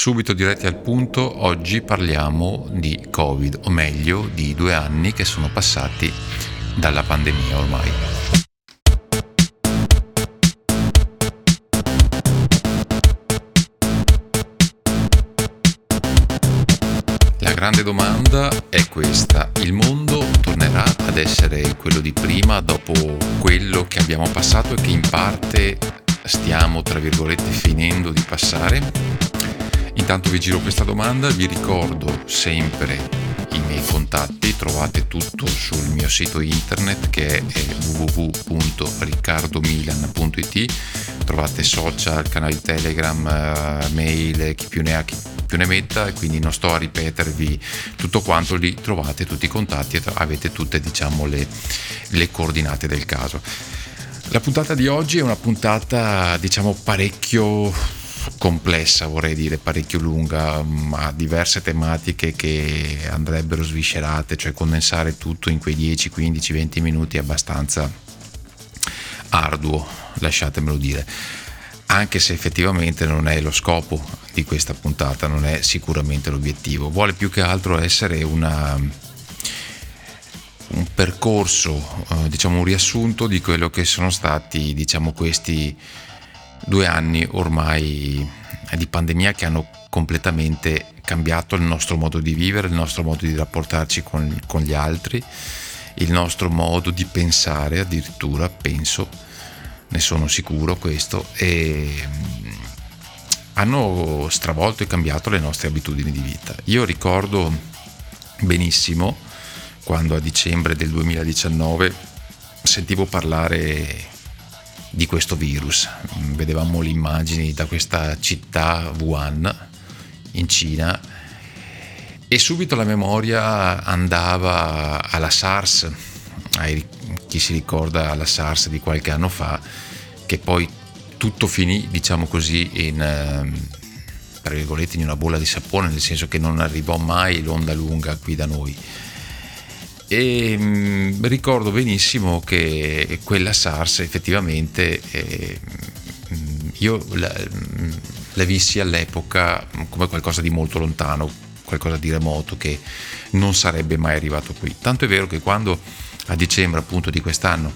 subito diretti al punto, oggi parliamo di Covid, o meglio di due anni che sono passati dalla pandemia ormai. La grande domanda è questa, il mondo tornerà ad essere quello di prima dopo quello che abbiamo passato e che in parte stiamo, tra virgolette, finendo di passare? Intanto vi giro questa domanda, vi ricordo sempre i miei contatti, trovate tutto sul mio sito internet che è www.riccardomilan.it, trovate social, canali Telegram, eh, mail, chi più ne ha, chi più ne metta e quindi non sto a ripetervi tutto quanto, lì trovate tutti i contatti e avete tutte diciamo le, le coordinate del caso. La puntata di oggi è una puntata diciamo parecchio complessa, vorrei dire, parecchio lunga, ha diverse tematiche che andrebbero sviscerate, cioè condensare tutto in quei 10, 15, 20 minuti è abbastanza arduo, lasciatemelo dire. Anche se effettivamente non è lo scopo di questa puntata, non è sicuramente l'obiettivo, vuole più che altro essere una, un percorso, eh, diciamo un riassunto di quello che sono stati diciamo, questi due anni ormai di pandemia che hanno completamente cambiato il nostro modo di vivere, il nostro modo di rapportarci con, con gli altri, il nostro modo di pensare addirittura, penso, ne sono sicuro questo, e mm, hanno stravolto e cambiato le nostre abitudini di vita. Io ricordo benissimo quando a dicembre del 2019 sentivo parlare di questo virus. Vedevamo le immagini da questa città Wuhan in Cina e subito la memoria andava alla SARS, chi si ricorda alla SARS di qualche anno fa, che poi tutto finì, diciamo così, in, in una bolla di sapone, nel senso che non arrivò mai l'onda lunga qui da noi e mh, mm, ricordo benissimo che quella SARS effettivamente eh, mm, io la, mm, la vissi all'epoca come qualcosa di molto lontano, qualcosa di remoto che non sarebbe mai arrivato qui. Tanto è vero che quando a dicembre appunto di quest'anno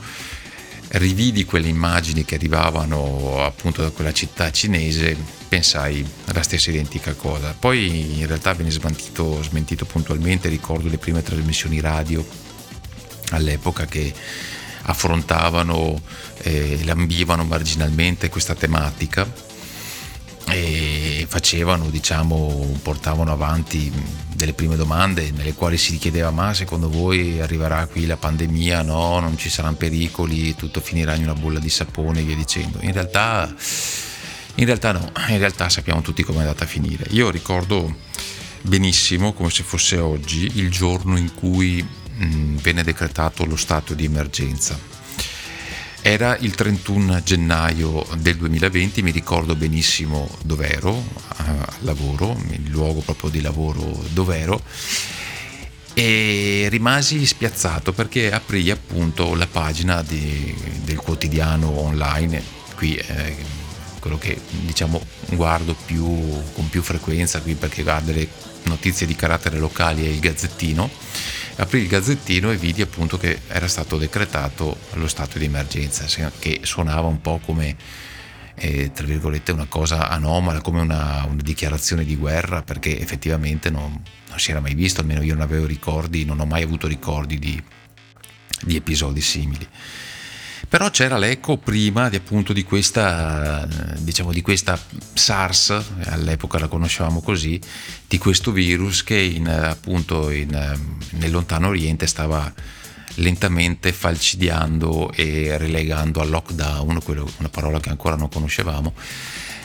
rividi quelle immagini che arrivavano appunto da quella città cinese, pensai alla stessa identica cosa. Poi in realtà venne smentito, smentito puntualmente, ricordo le prime trasmissioni radio all'epoca che affrontavano e eh, lambivano marginalmente questa tematica e facevano, diciamo, portavano avanti delle prime domande nelle quali si chiedeva ma secondo voi arriverà qui la pandemia, no, non ci saranno pericoli, tutto finirà in una bolla di sapone e via dicendo. In realtà, in realtà no, in realtà sappiamo tutti come è andata a finire. Io ricordo benissimo, come se fosse oggi, il giorno in cui mh, venne decretato lo stato di emergenza era il 31 gennaio del 2020, mi ricordo benissimo dove ero, a lavoro, il luogo proprio di lavoro dove ero, e rimasi spiazzato perché aprì appunto la pagina di, del quotidiano online, qui eh, quello che diciamo guardo più, con più frequenza qui perché guardo le notizie di carattere locale è il Gazzettino aprì il Gazzettino e vidi appunto che era stato decretato lo stato di emergenza, che suonava un po' come eh, tra virgolette una cosa anomala, come una, una, dichiarazione di guerra, perché effettivamente non, non, si era mai visto, almeno io non avevo ricordi, non ho mai avuto ricordi di, di episodi simili. Però c'era l'eco prima di, appunto di questa, diciamo, di questa SARS, all'epoca la conoscevamo così, di questo virus che in, appunto in, nel lontano oriente stava lentamente falcidiando e relegando al lockdown, una parola che ancora non conoscevamo,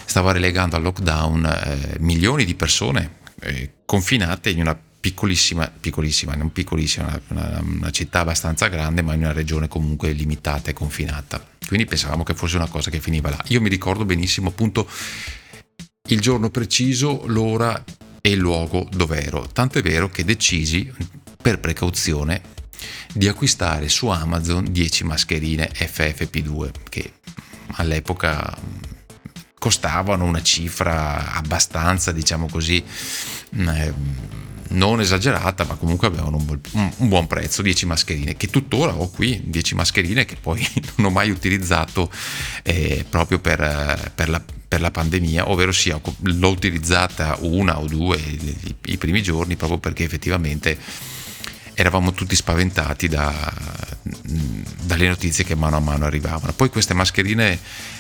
stava relegando al lockdown eh, milioni di persone eh, confinate in una piccolissima, piccolissima, non piccolissima, una, una, città abbastanza grande, ma in una regione comunque limitata e confinata. Quindi pensavamo che fosse una cosa che finiva là. Io mi ricordo benissimo appunto il giorno preciso, l'ora e il luogo dove ero. Tanto è vero che decisi, per precauzione, di acquistare su Amazon 10 mascherine FFP2 che all'epoca costavano una cifra abbastanza, diciamo così, eh, non esagerata, ma comunque avevano un, buon, un buon prezzo, 10 mascherine, che tuttora ho qui, 10 mascherine che poi non ho mai utilizzato eh, proprio per, per, la, per, la, pandemia, ovvero sia l'ho utilizzata una o due i, i primi giorni proprio perché effettivamente eravamo tutti spaventati da, dalle notizie che mano a mano arrivavano. Poi queste mascherine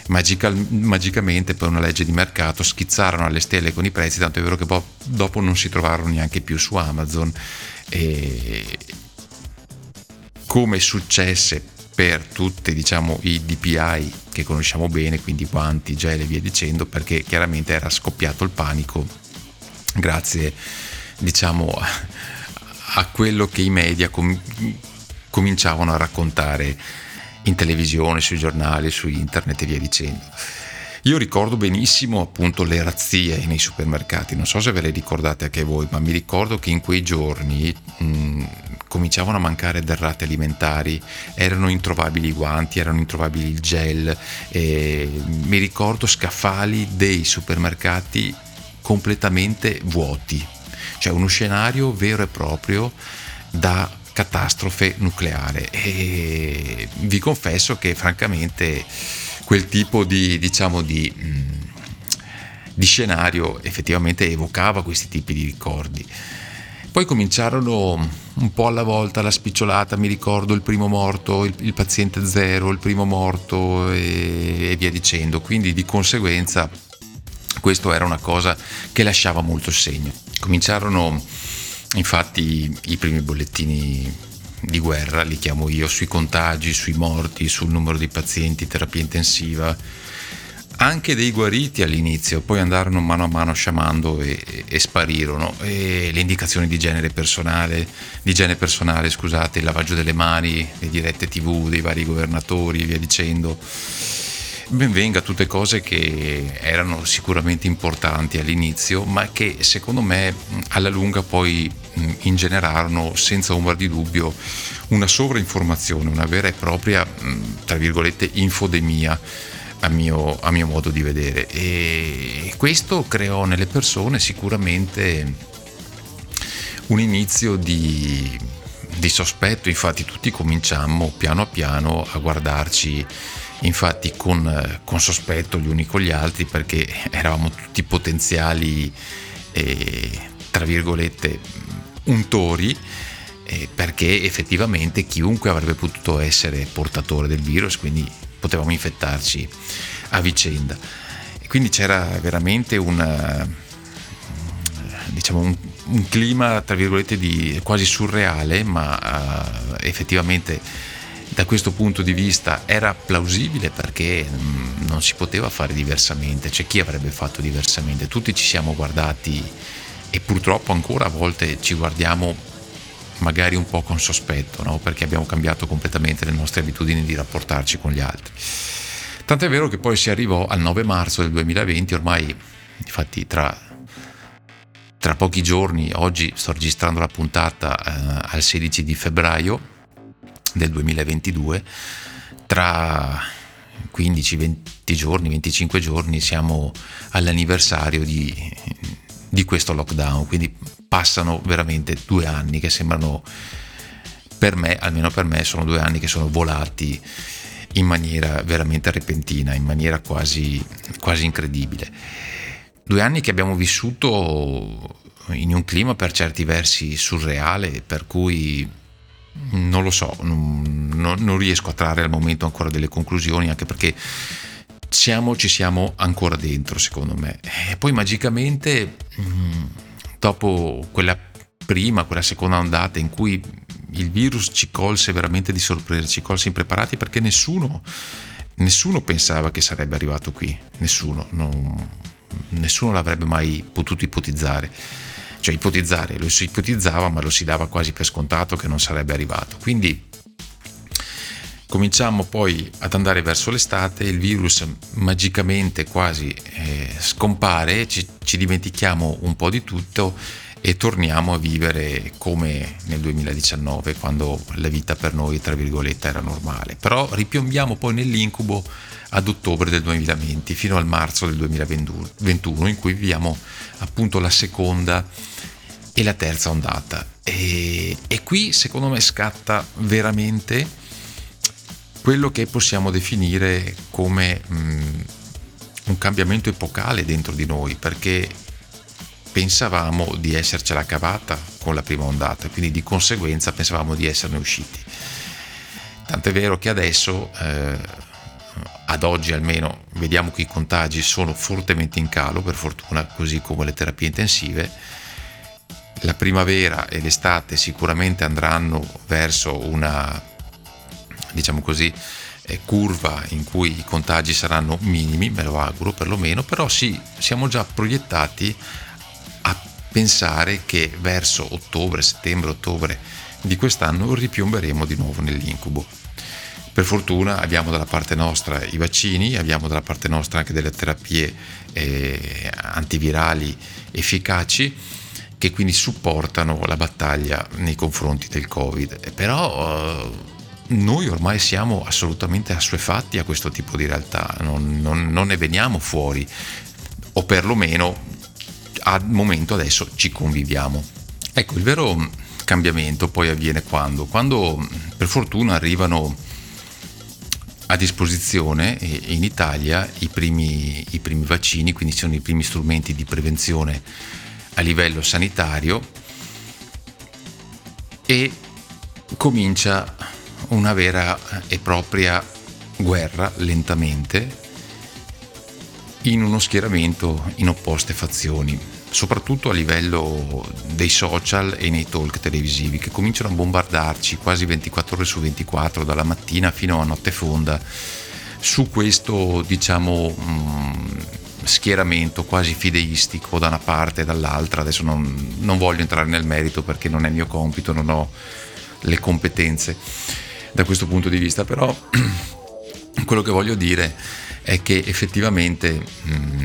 magical, magicamente per una legge di mercato schizzarono alle stelle con i prezzi, tanto è vero che poi dopo non si trovarono neanche più su Amazon. E come successe per tutti diciamo, i DPI che conosciamo bene, quindi guanti, gel e via dicendo, perché chiaramente era scoppiato il panico grazie diciamo a quello che i media com- cominciavano a raccontare in televisione, sui giornali, su internet e via dicendo. Io ricordo benissimo appunto le razzie nei supermercati, non so se ve le ricordate anche voi, ma mi ricordo che in quei giorni mh, cominciavano a mancare derrate alimentari, erano introvabili i guanti, erano introvabili il gel, mi ricordo scaffali dei supermercati completamente vuoti, cioè uno scenario vero e proprio da catastrofe nucleare e vi confesso che francamente quel tipo di, diciamo, di, di scenario effettivamente evocava questi tipi di ricordi. Poi cominciarono un po' alla volta la spicciolata, mi ricordo il primo morto, il, il paziente zero, il primo morto e, e, via dicendo. Quindi di conseguenza questo era una cosa che lasciava molto segno. Cominciarono infatti i primi bollettini di guerra, li chiamo io, sui contagi, sui morti, sul numero di pazienti, terapia intensiva, anche dei guariti all'inizio, poi andarono mano a mano sciamando e, e sparirono. E le indicazioni di genere personale, di igiene personale, scusate, il lavaggio delle mani, le dirette tv dei vari governatori e via dicendo benvenga tutte cose che erano sicuramente importanti all'inizio, ma che secondo me alla lunga poi ingenerarono senza ombra di dubbio una sovrainformazione, una vera e propria, tra virgolette, infodemia. A mio, a mio modo di vedere e questo creò nelle persone sicuramente un inizio di, di sospetto infatti tutti cominciammo piano piano a guardarci infatti con, eh, con, sospetto gli uni con gli altri perché eravamo tutti potenziali, eh, tra virgolette, untori, eh, perché effettivamente chiunque avrebbe potuto essere portatore del virus, quindi potevamo infettarci a vicenda. E quindi c'era veramente una, diciamo un, un clima, tra virgolette, di, quasi surreale, ma uh, effettivamente da questo punto di vista era plausibile perché mm, non si poteva fare diversamente, cioè chi avrebbe fatto diversamente? Tutti ci siamo guardati e purtroppo ancora a volte ci guardiamo magari un po' con sospetto, no? perché abbiamo cambiato completamente le nostre abitudini di rapportarci con gli altri. Tant'è vero che poi si arrivò al 9 marzo del 2020, ormai infatti tra, tra pochi giorni, oggi sto registrando la puntata eh, al 16 di febbraio, del 2022, tra 15-20 giorni, 25 giorni siamo all'anniversario di, di questo lockdown, quindi passano veramente due anni che sembrano, per me, almeno per me, sono due anni che sono volati in maniera veramente repentina, in maniera quasi, quasi incredibile. Due anni che abbiamo vissuto in un clima per certi versi surreale, per cui non lo so, non, non, riesco a trarre al momento ancora delle conclusioni, anche perché siamo, ci siamo ancora dentro, secondo me. E poi magicamente, mm, dopo quella prima, quella seconda ondata in cui il virus ci colse veramente di sorpresa, ci colse impreparati perché nessuno, nessuno pensava che sarebbe arrivato qui, nessuno, non, nessuno l'avrebbe mai potuto ipotizzare cioè ipotizzare, lo si ipotizzava ma lo si dava quasi per scontato che non sarebbe arrivato. Quindi cominciamo poi ad andare verso l'estate, il virus magicamente quasi eh, scompare, ci, ci dimentichiamo un po' di tutto e torniamo a vivere come nel 2019 quando la vita per noi tra virgolette era normale però ripiombiamo poi nell'incubo ad ottobre del 2020 fino al marzo del 2021 in cui viviamo appunto la seconda e la terza ondata. E, e qui secondo me scatta veramente quello che possiamo definire come mh, mm, un cambiamento epocale dentro di noi perché pensavamo di essercela cavata con la prima ondata quindi di conseguenza pensavamo di esserne usciti. Tant'è vero che adesso eh, ad oggi almeno vediamo che i contagi sono fortemente in calo per fortuna così come le terapie intensive. La primavera e l'estate sicuramente andranno verso una diciamo così eh, curva in cui i contagi saranno minimi me lo auguro perlomeno però sì siamo già proiettati a pensare che verso ottobre settembre ottobre di quest'anno ripiomberemo di nuovo nell'incubo per fortuna abbiamo dalla parte nostra i vaccini, abbiamo dalla parte nostra anche delle terapie eh, antivirali efficaci che quindi supportano la battaglia nei confronti del Covid. Però eh, noi ormai siamo assolutamente assuefatti a questo tipo di realtà, non, non, non ne veniamo fuori, o perlomeno al momento adesso ci conviviamo. Ecco, il vero cambiamento poi avviene quando? Quando per fortuna arrivano a disposizione in Italia i primi, i primi vaccini, quindi sono i primi strumenti di prevenzione a livello sanitario e comincia una vera e propria guerra lentamente in uno schieramento in opposte fazioni soprattutto a livello dei social e nei talk televisivi che cominciano a bombardarci quasi 24 ore su 24 dalla mattina fino a notte fonda su questo diciamo mm, schieramento quasi fideistico da una parte e dall'altra. Adesso non, non voglio entrare nel merito perché non è mio compito non ho le competenze da questo punto di vista però quello che voglio dire è che effettivamente mm,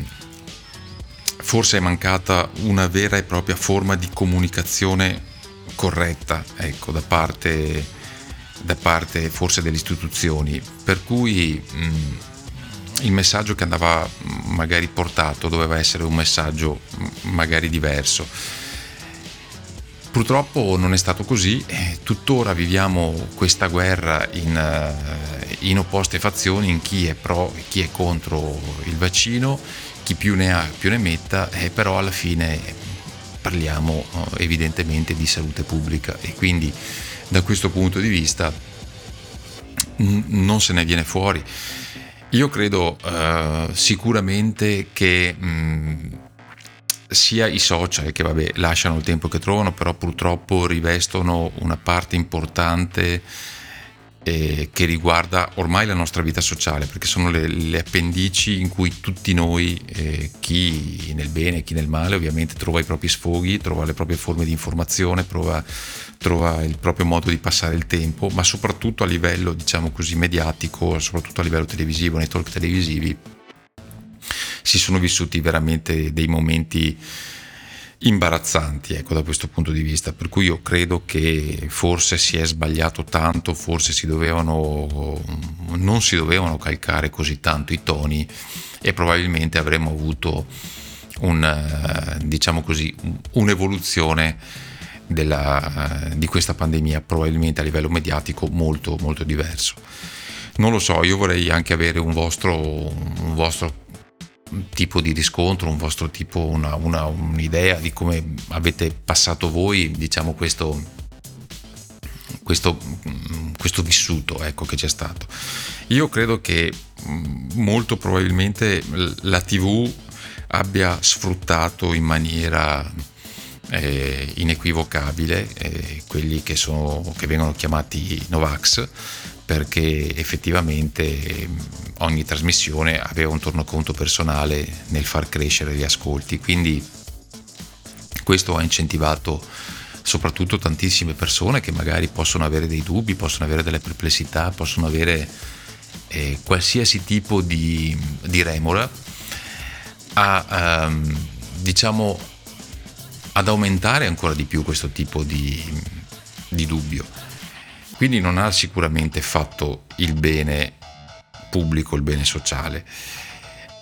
forse è mancata una vera e propria forma di comunicazione corretta ecco, da, parte, da parte forse delle istituzioni, per cui mh, il messaggio che andava magari portato doveva essere un messaggio magari diverso. Purtroppo non è stato così, tuttora viviamo questa guerra in, eh, in opposte fazioni, in chi è pro e chi è contro il vaccino chi più ne ha più ne metta, eh, però alla fine parliamo eh, evidentemente di salute pubblica e quindi da questo punto di vista n- non se ne viene fuori. Io credo uh, sicuramente che mh, sia i social che vabbè, lasciano il tempo che trovano, però purtroppo rivestono una parte importante eh, che riguarda ormai la nostra vita sociale, perché sono le, le appendici in cui tutti noi, eh, chi nel bene e chi nel male, ovviamente trova i propri sfoghi, trova le proprie forme di informazione, trova, trova il proprio modo di passare il tempo, ma soprattutto a livello, diciamo così, mediatico, soprattutto a livello televisivo, nei talk televisivi, si sono vissuti veramente dei momenti imbarazzanti ecco, da questo punto di vista, per cui io credo che forse si è sbagliato tanto, forse si dovevano, non si dovevano calcare così tanto i toni e probabilmente avremmo avuto un, diciamo così, un'evoluzione della, di questa pandemia probabilmente a livello mediatico molto molto diverso. Non lo so, io vorrei anche avere un vostro, un vostro tipo di riscontro, un vostro tipo, una, una, un'idea di come avete passato voi, diciamo, questo, questo, questo vissuto ecco, che c'è stato. Io credo che mm, molto probabilmente la TV abbia sfruttato in maniera eh, inequivocabile eh, quelli che, sono, che vengono chiamati Novax perché effettivamente ogni trasmissione aveva un tornoconto personale nel far crescere gli ascolti, quindi questo ha incentivato soprattutto tantissime persone che magari possono avere dei dubbi, possono avere delle perplessità, possono avere eh, qualsiasi tipo di, di remora. A, um, diciamo, ad aumentare ancora di più questo tipo di, di dubbio. Quindi non ha sicuramente fatto il bene pubblico il bene sociale.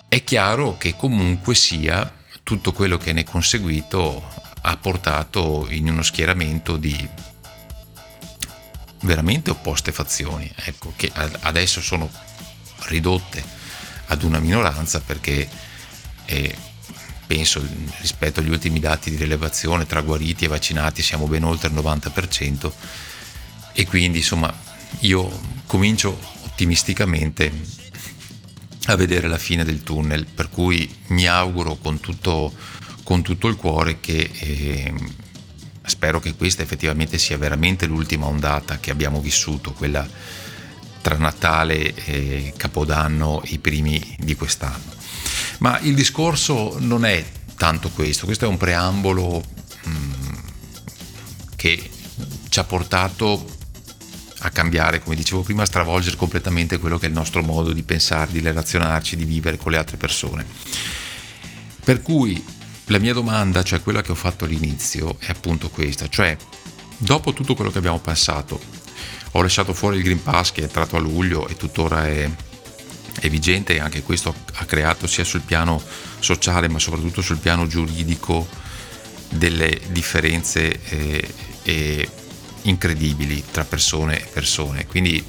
È chiaro che comunque sia tutto quello che ne è conseguito ha portato in uno schieramento di veramente opposte fazioni, ecco, che adesso sono ridotte ad una minoranza perché eh, penso rispetto agli ultimi dati di rilevazione tra guariti e vaccinati siamo ben oltre il 90% e quindi insomma io comincio ottimisticamente a vedere la fine del tunnel per cui mi auguro con tutto, con tutto il cuore che eh, spero che questa effettivamente sia veramente l'ultima ondata che abbiamo vissuto quella tra Natale e Capodanno i primi di quest'anno ma il discorso non è tanto questo, questo è un preambolo mm, che ci ha portato a cambiare, come dicevo prima, a stravolgere completamente quello che è il nostro modo di pensare, di relazionarci, di vivere con le altre persone. Per cui la mia domanda, cioè quella che ho fatto all'inizio, è appunto questa, cioè dopo tutto quello che abbiamo passato, ho lasciato fuori il Green Pass che è entrato a luglio e tuttora è, è vigente e anche questo ha creato sia sul piano sociale ma soprattutto sul piano giuridico delle differenze eh, eh, incredibili tra persone e persone. Quindi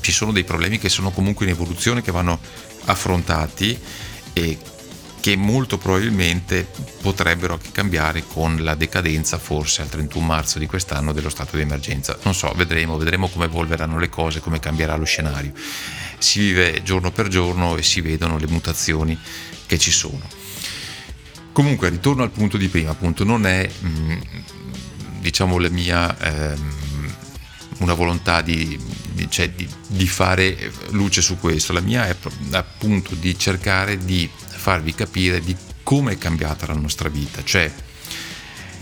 ci sono dei problemi che sono comunque in evoluzione, che vanno affrontati e che molto probabilmente potrebbero anche cambiare con la decadenza forse al 31 marzo di quest'anno dello stato di emergenza. Non so, vedremo, vedremo come evolveranno le cose, come cambierà lo scenario. Si vive giorno per giorno e si vedono le mutazioni che ci sono. Comunque, ritorno al punto di prima, appunto, non è mm, diciamo la mia ehm, una volontà di, di, cioè di, di, fare luce su questo, la mia è appunto di cercare di farvi capire di come è cambiata la nostra vita, cioè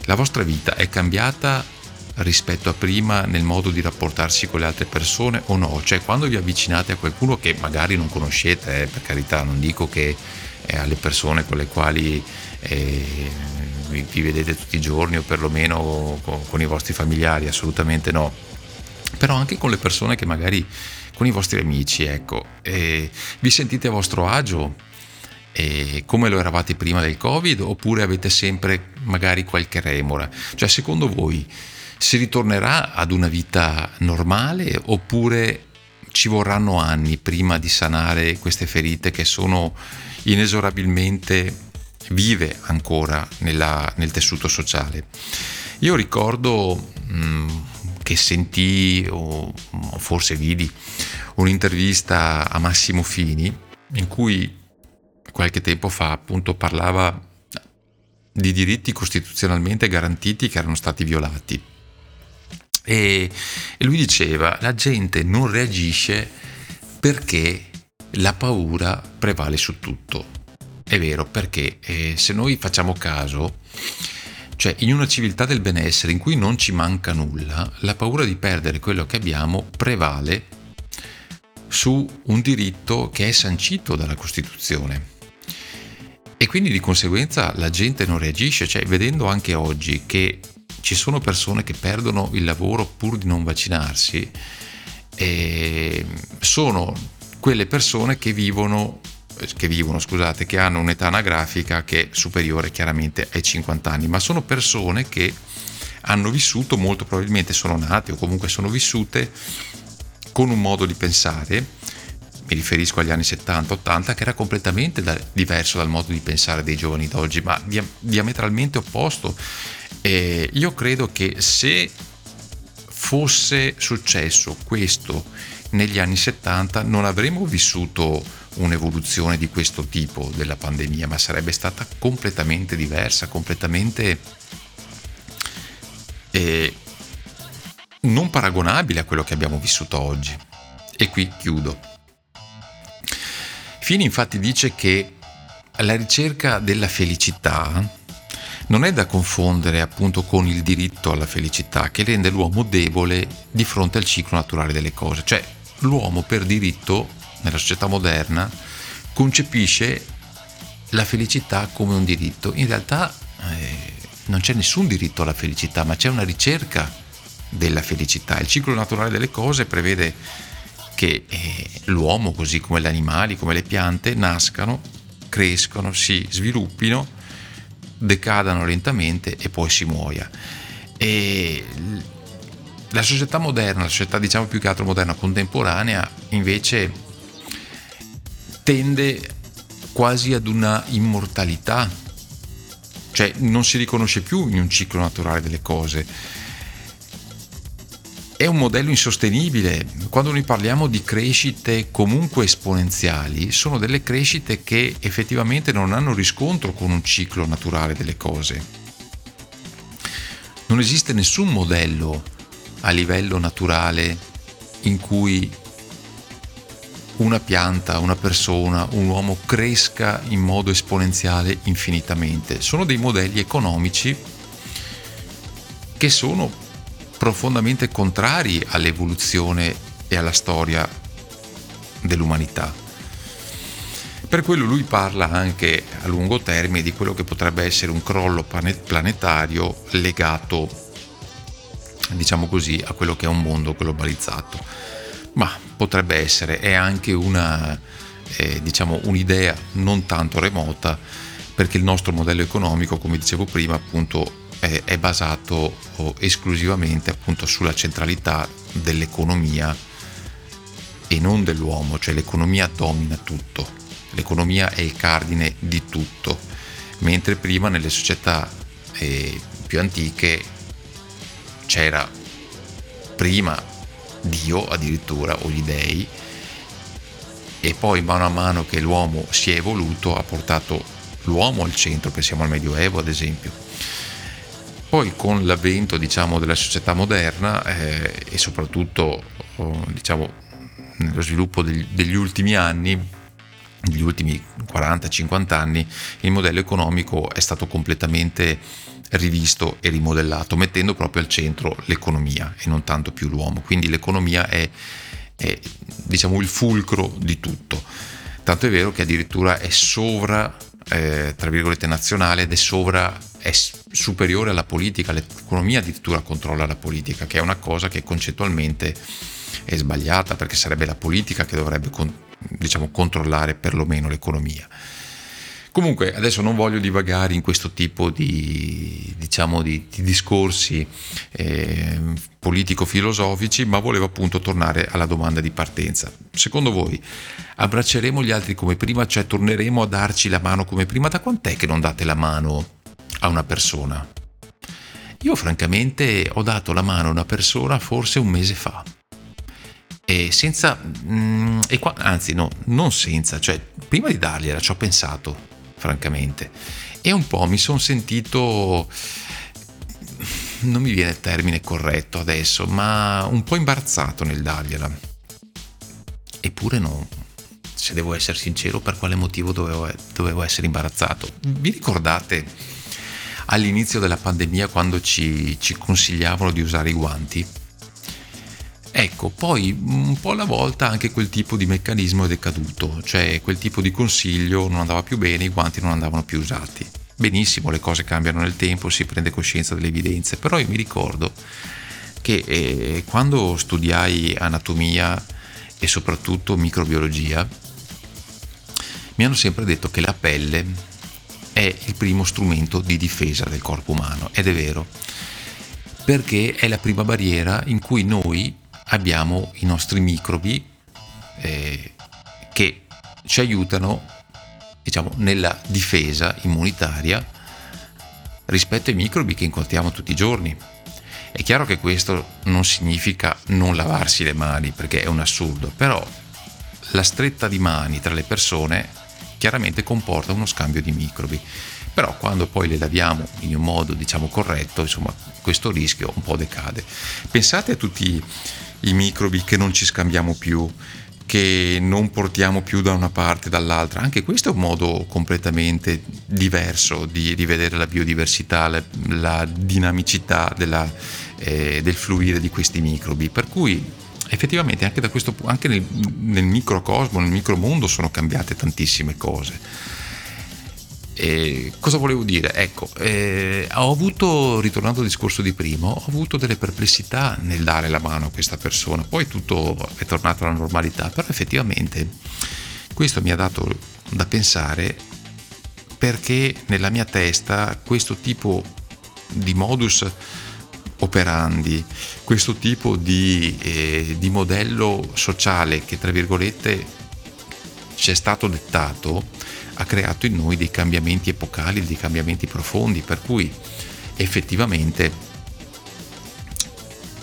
la vostra vita è cambiata rispetto a prima nel modo di rapportarsi con le altre persone o no? Cioè quando vi avvicinate a qualcuno che magari non conoscete, eh, per carità non dico che eh, alle persone con le quali eh, vi, vi, vedete tutti i giorni o perlomeno con, con i vostri familiari, assolutamente no, però anche con le persone che magari con i vostri amici, ecco, vi sentite a vostro agio e come lo eravate prima del Covid oppure avete sempre magari qualche remora? Cioè secondo voi si ritornerà ad una vita normale oppure ci vorranno anni prima di sanare queste ferite che sono inesorabilmente vive ancora nella, nel tessuto sociale? Io ricordo mh, mm, che sentii o forse vidi un'intervista a Massimo Fini in cui qualche tempo fa appunto parlava di diritti costituzionalmente garantiti che erano stati violati. E, e lui diceva, la gente non reagisce perché la paura prevale su tutto. È vero, perché eh, se noi facciamo caso, cioè in una civiltà del benessere in cui non ci manca nulla, la paura di perdere quello che abbiamo prevale su un diritto che è sancito dalla Costituzione. E quindi di conseguenza la gente non reagisce, cioè vedendo anche oggi che ci sono persone che perdono il lavoro pur di non vaccinarsi, eh, sono quelle persone che vivono, che vivono, scusate, che hanno un'età anagrafica che è superiore chiaramente ai 50 anni, ma sono persone che hanno vissuto, molto probabilmente sono nate o comunque sono vissute con un modo di pensare mi riferisco agli anni 70-80, che era completamente da, diverso dal modo di pensare dei giovani d'oggi, ma dia, diametralmente opposto. E io credo che se fosse successo questo negli anni 70 non avremmo vissuto un'evoluzione di questo tipo della pandemia, ma sarebbe stata completamente diversa, completamente eh, non paragonabile a quello che abbiamo vissuto oggi. E qui chiudo. Fini infatti dice che la ricerca della felicità non è da confondere appunto con il diritto alla felicità che rende l'uomo debole di fronte al ciclo naturale delle cose. Cioè l'uomo per diritto nella società moderna concepisce la felicità come un diritto. In realtà eh, non c'è nessun diritto alla felicità, ma c'è una ricerca della felicità. Il ciclo naturale delle cose prevede che eh, l'uomo, così come gli animali, come le piante, nascano, crescono, si sviluppino, decadano lentamente e poi si muoia. E la società moderna, la società diciamo più che altro moderna, contemporanea, invece tende quasi ad una immortalità, cioè non si riconosce più in un ciclo naturale delle cose è un modello insostenibile. Quando noi parliamo di crescite comunque esponenziali, sono delle crescite che effettivamente non hanno riscontro con un ciclo naturale delle cose. Non esiste nessun modello a livello naturale in cui una pianta, una persona, un uomo cresca in modo esponenziale infinitamente. Sono dei modelli economici che sono profondamente contrari all'evoluzione e alla storia dell'umanità. Per quello lui parla anche a lungo termine di quello che potrebbe essere un crollo planetario legato, diciamo così, a quello che è un mondo globalizzato. Ma potrebbe essere, è anche una, eh, diciamo, un'idea non tanto remota, perché il nostro modello economico, come dicevo prima, appunto è, è basato esclusivamente appunto sulla centralità dell'economia e non dell'uomo, cioè l'economia domina tutto, l'economia è il cardine di tutto, mentre prima nelle società eh, più antiche c'era prima Dio addirittura o gli dei e poi mano a mano che l'uomo si è evoluto ha portato l'uomo al centro, pensiamo al Medioevo ad esempio poi con l'avvento diciamo, della società moderna eh, e soprattutto oh, diciamo, nello sviluppo degli, degli ultimi anni, negli ultimi 40-50 anni, il modello economico è stato completamente rivisto e rimodellato, mettendo proprio al centro l'economia e non tanto più l'uomo. Quindi l'economia è, è diciamo, il fulcro di tutto. Tanto è vero che addirittura è sovra, eh, tra virgolette, nazionale ed è sovra è superiore alla politica, l'economia addirittura controlla la politica, che è una cosa che concettualmente è sbagliata perché sarebbe la politica che dovrebbe diciamo, controllare perlomeno l'economia. Comunque adesso non voglio divagare in questo tipo di, diciamo, di, di discorsi eh, politico-filosofici, ma volevo appunto tornare alla domanda di partenza. Secondo voi abbracceremo gli altri come prima, cioè torneremo a darci la mano come prima? Da quant'è che non date la mano a una persona. Io francamente ho dato la mano a una persona forse un mese fa. E senza... Mm, e qua, anzi no, non senza, cioè prima di dargliela ci ho pensato, francamente. E un po' mi sono sentito... Non mi viene il termine corretto adesso, ma un po' imbarazzato nel dargliela. Eppure no, se devo essere sincero, per quale motivo dovevo, dovevo essere imbarazzato? Vi ricordate all'inizio della pandemia quando ci, ci consigliavano di usare i guanti. Ecco, poi un po' alla volta anche quel tipo di meccanismo è decaduto, cioè quel tipo di consiglio non andava più bene, i guanti non andavano più usati. Benissimo, le cose cambiano nel tempo, si prende coscienza delle evidenze, però io mi ricordo che eh, quando studiai anatomia e soprattutto microbiologia, mi hanno sempre detto che la pelle è il primo strumento di difesa del corpo umano ed è vero perché è la prima barriera in cui noi abbiamo i nostri microbi eh, che ci aiutano diciamo, nella difesa immunitaria rispetto ai microbi che incontriamo tutti i giorni. È chiaro che questo non significa non lavarsi le mani perché è un assurdo, però la stretta di mani tra le persone chiaramente comporta uno scambio di microbi. Però quando poi le laviamo in un modo diciamo corretto, insomma, questo rischio un po' decade. Pensate a tutti i microbi che non ci scambiamo più, che non portiamo più da una parte e dall'altra. Anche questo è un modo completamente diverso di rivedere la biodiversità, la, la dinamicità della, eh, del fluire di questi microbi. Per cui effettivamente anche, questo, anche nel, nel microcosmo, nel micromondo sono cambiate tantissime cose. E cosa volevo dire? Ecco, eh, ho avuto, ritornando al discorso di prima, ho avuto delle perplessità nel dare la mano a questa persona, poi tutto è tornato alla normalità, però effettivamente questo mi ha dato da pensare perché nella mia testa questo tipo di modus operandi, questo tipo di, eh, di modello sociale che tra virgolette ci è stato dettato, ha creato in noi dei cambiamenti epocali, dei cambiamenti profondi, per cui effettivamente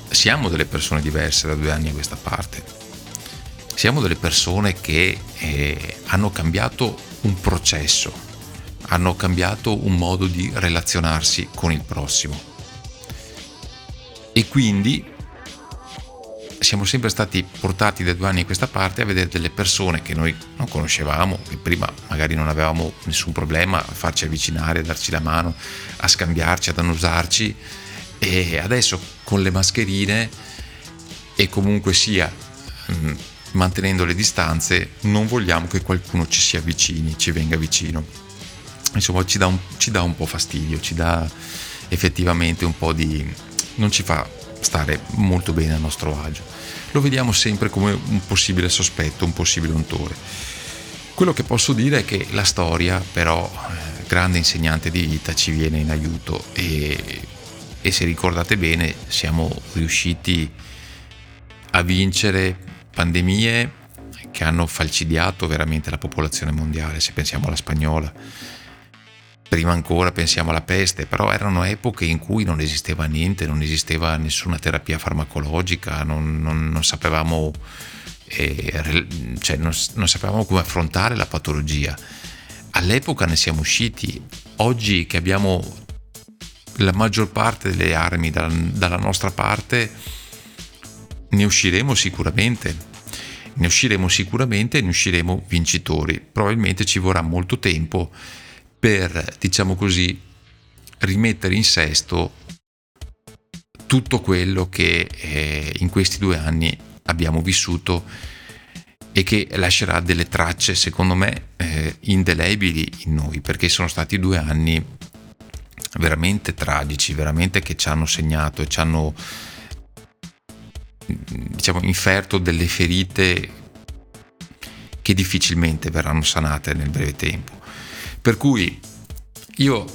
siamo delle persone diverse da due anni a questa parte. Siamo delle persone che eh, hanno cambiato un processo, hanno cambiato un modo di relazionarsi con il prossimo. E quindi siamo sempre stati portati da due anni a questa parte a vedere delle persone che noi non conoscevamo, che prima magari non avevamo nessun problema a farci avvicinare, a darci la mano, a scambiarci, ad annusarci e adesso con le mascherine e comunque sia mm, mantenendo le distanze non vogliamo che qualcuno ci si avvicini, ci venga vicino. Insomma ci dà un, ci dà un po' fastidio, ci dà effettivamente un po' di... non ci fa stare molto bene a nostro agio. Lo vediamo sempre come un possibile sospetto, un possibile untore. Quello che posso dire è che la storia, però, eh, grande insegnante di vita, ci viene in aiuto e, e se ricordate bene siamo riusciti a vincere pandemie che hanno falcidiato veramente la popolazione mondiale, se pensiamo alla spagnola, prima ancora pensiamo alla peste, però erano epoche in cui non esisteva niente, non esisteva nessuna terapia farmacologica, non, non, non sapevamo, eh, cioè non, sapevamo come affrontare la patologia. All'epoca ne siamo usciti, oggi che abbiamo la maggior parte delle armi dalla, dalla nostra parte, ne usciremo sicuramente. Ne usciremo sicuramente e ne usciremo vincitori. Probabilmente ci vorrà molto tempo per, diciamo così, rimettere in sesto tutto quello che eh, in questi due anni abbiamo vissuto e che lascerà delle tracce, secondo me, eh, indelebili in noi, perché sono stati due anni veramente tragici, veramente che ci hanno segnato e ci hanno diciamo inferto delle ferite che difficilmente verranno sanate nel breve tempo. Per cui io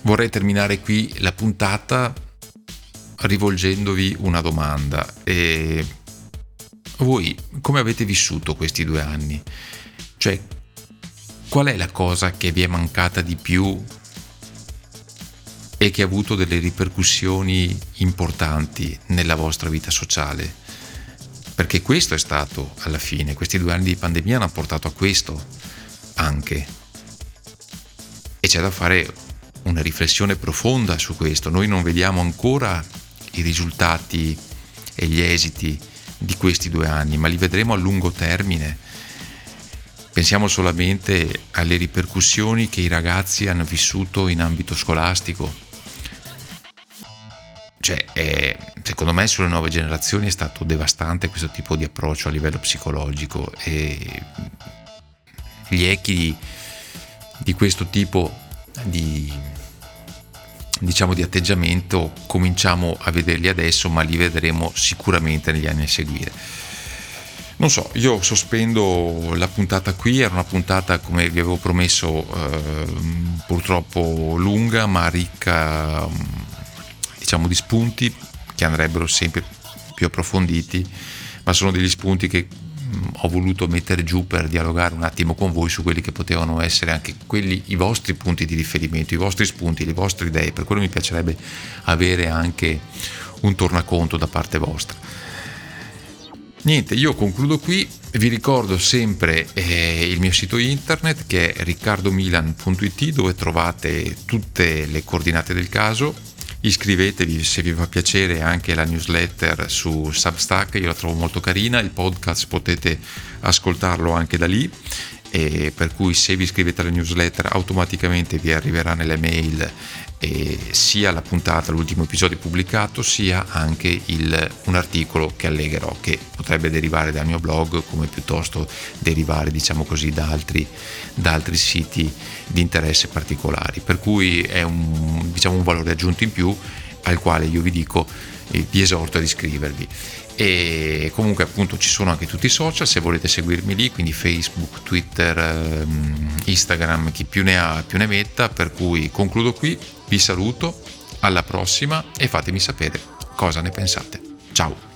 vorrei terminare qui la puntata rivolgendovi una domanda. E voi come avete vissuto questi due anni? Cioè, qual è la cosa che vi è mancata di più e che ha avuto delle ripercussioni importanti nella vostra vita sociale? Perché questo è stato alla fine, questi due anni di pandemia hanno portato a questo anche e c'è da fare una riflessione profonda su questo. Noi non vediamo ancora i risultati e gli esiti di questi due anni, ma li vedremo a lungo termine. Pensiamo solamente alle ripercussioni che i ragazzi hanno vissuto in ambito scolastico. Cioè, è, secondo me sulle nuove generazioni è stato devastante questo tipo di approccio a livello psicologico e gli echi di questo tipo di, diciamo, di atteggiamento cominciamo a vederli adesso, ma li vedremo sicuramente negli anni a seguire. Non so, io sospendo la puntata qui, era una puntata come vi avevo promesso eh, purtroppo lunga ma ricca diciamo di spunti che andrebbero sempre più approfonditi, ma sono degli spunti che ho voluto mettere giù per dialogare un attimo con voi su quelli che potevano essere anche quelli, i vostri punti di riferimento, i vostri spunti, le vostre idee. Per quello mi piacerebbe avere anche un tornaconto da parte vostra. Niente, io concludo qui, vi ricordo sempre eh, il mio sito internet che è riccardomilan.it dove trovate tutte le coordinate del caso iscrivetevi se vi fa piacere anche alla newsletter su Substack, io la trovo molto carina, il podcast potete ascoltarlo anche da lì, per cui se vi iscrivete alla newsletter automaticamente vi arriverà nelle mail sia la puntata, l'ultimo episodio pubblicato, sia anche il, un articolo che allegherò, che potrebbe derivare dal mio blog come piuttosto derivare, diciamo così, da altri, da altri siti di interesse particolari. Per cui è un, diciamo, un valore aggiunto in più al quale io vi dico, eh, vi esorto ad iscrivervi e comunque appunto ci sono anche tutti i social se volete seguirmi lì quindi facebook twitter ehm, instagram chi più ne ha più ne metta per cui concludo qui vi saluto alla prossima e fatemi sapere cosa ne pensate. Ciao